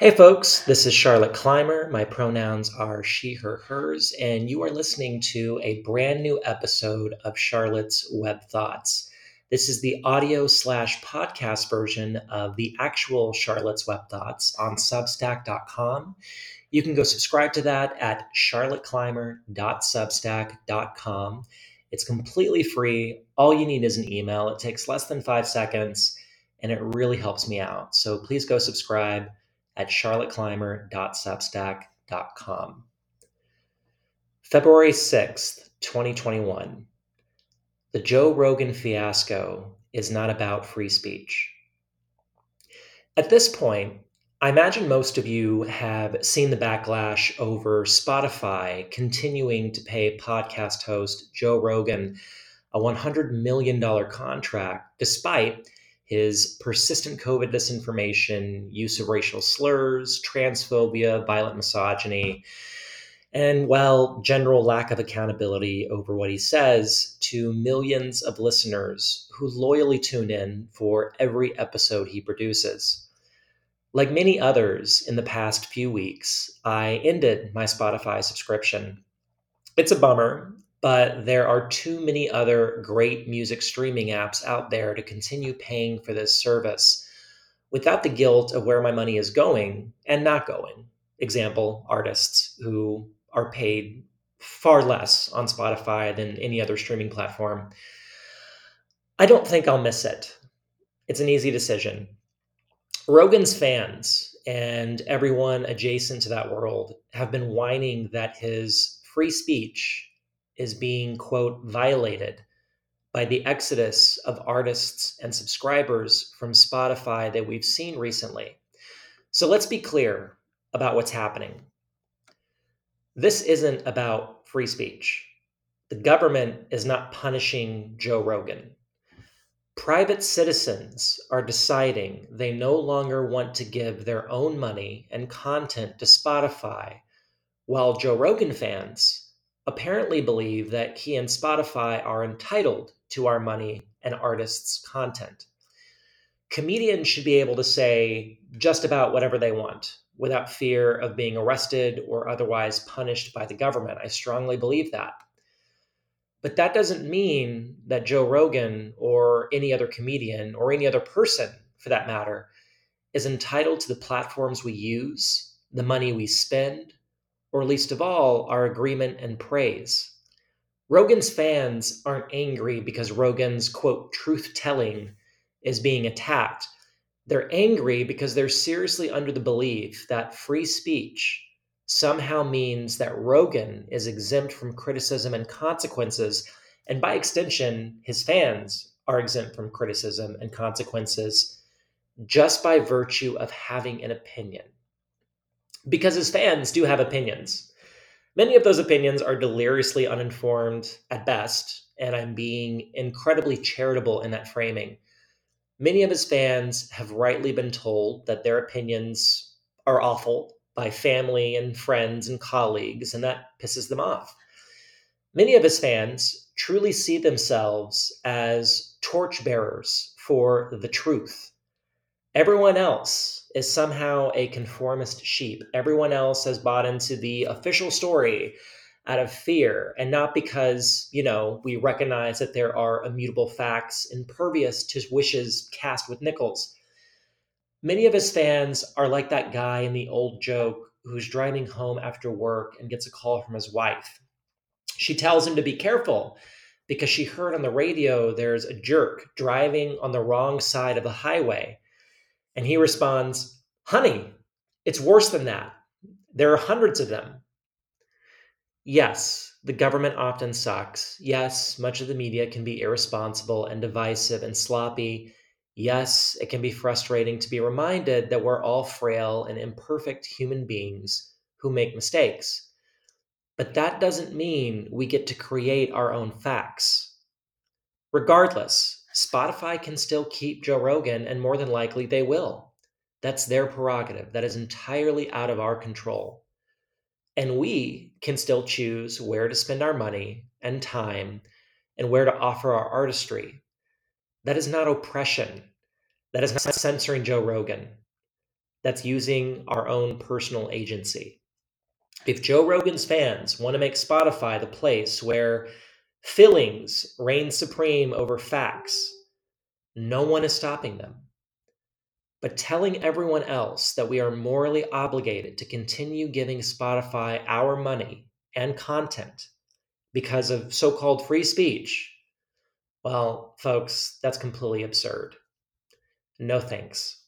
Hey folks, this is Charlotte Clymer. My pronouns are she, her, hers, and you are listening to a brand new episode of Charlotte's Web Thoughts. This is the audio slash podcast version of the actual Charlotte's Web Thoughts on Substack.com. You can go subscribe to that at charlotteclymer.substack.com. It's completely free. All you need is an email. It takes less than five seconds and it really helps me out. So please go subscribe at charlotteclymer.substack.com. February 6th, 2021. The Joe Rogan fiasco is not about free speech. At this point, I imagine most of you have seen the backlash over Spotify continuing to pay podcast host Joe Rogan a $100 million contract despite his persistent COVID disinformation, use of racial slurs, transphobia, violent misogyny, and, well, general lack of accountability over what he says to millions of listeners who loyally tune in for every episode he produces. Like many others in the past few weeks, I ended my Spotify subscription. It's a bummer, but there are too many other great music streaming apps out there to continue paying for this service without the guilt of where my money is going and not going. Example, artists who are paid far less on Spotify than any other streaming platform. I don't think I'll miss it. It's an easy decision. Rogan's fans and everyone adjacent to that world have been whining that his free speech is being, quote, violated by the exodus of artists and subscribers from Spotify that we've seen recently. So let's be clear about what's happening. This isn't about free speech. The government is not punishing Joe Rogan private citizens are deciding they no longer want to give their own money and content to Spotify, while Joe Rogan fans apparently believe that he and Spotify are entitled to our money and artists' content. Comedians should be able to say just about whatever they want without fear of being arrested or otherwise punished by the government. I strongly believe that. But that doesn't mean that Joe Rogan or any other comedian or any other person, for that matter, is entitled to the platforms we use, the money we spend, or least of all, our agreement and praise. Rogan's fans aren't angry because Rogan's, quote, truth telling is being attacked. They're angry because they're seriously under the belief that free speech somehow means that Rogan is exempt from criticism and consequences. And by extension, his fans are exempt from criticism and consequences just by virtue of having an opinion. Because his fans do have opinions. Many of those opinions are deliriously uninformed at best, and I'm being incredibly charitable in that framing. Many of his fans have rightly been told that their opinions are awful by family and friends and colleagues, and that pisses them off. Many of his fans truly see themselves as torchbearers for the truth. Everyone else is somehow a conformist sheep. Everyone else has bought into the official story out of fear and not because, you know, we recognize that there are immutable facts impervious to wishes cast with nickels. Many of his fans are like that guy in the old joke who's driving home after work and gets a call from his wife. She tells him to be careful because she heard on the radio there's a jerk driving on the wrong side of the highway. And he responds, Honey, it's worse than that. There are hundreds of them. Yes, the government often sucks. Yes, much of the media can be irresponsible and divisive and sloppy Yes, it can be frustrating to be reminded that we're all frail and imperfect human beings who make mistakes. But that doesn't mean we get to create our own facts. Regardless, Spotify can still keep Joe Rogan, and more than likely they will. That's their prerogative. That is entirely out of our control. And we can still choose where to spend our money and time and where to offer our artistry. That is not oppression. That is not censoring Joe Rogan. that's using our own personal agency. If Joe Rogan's fans want to make Spotify the place where feelings reign supreme over facts, no one is stopping them. But telling everyone else that we are morally obligated to continue giving Spotify our money and content because of so called free speech, well, folks, that's completely absurd. No thanks.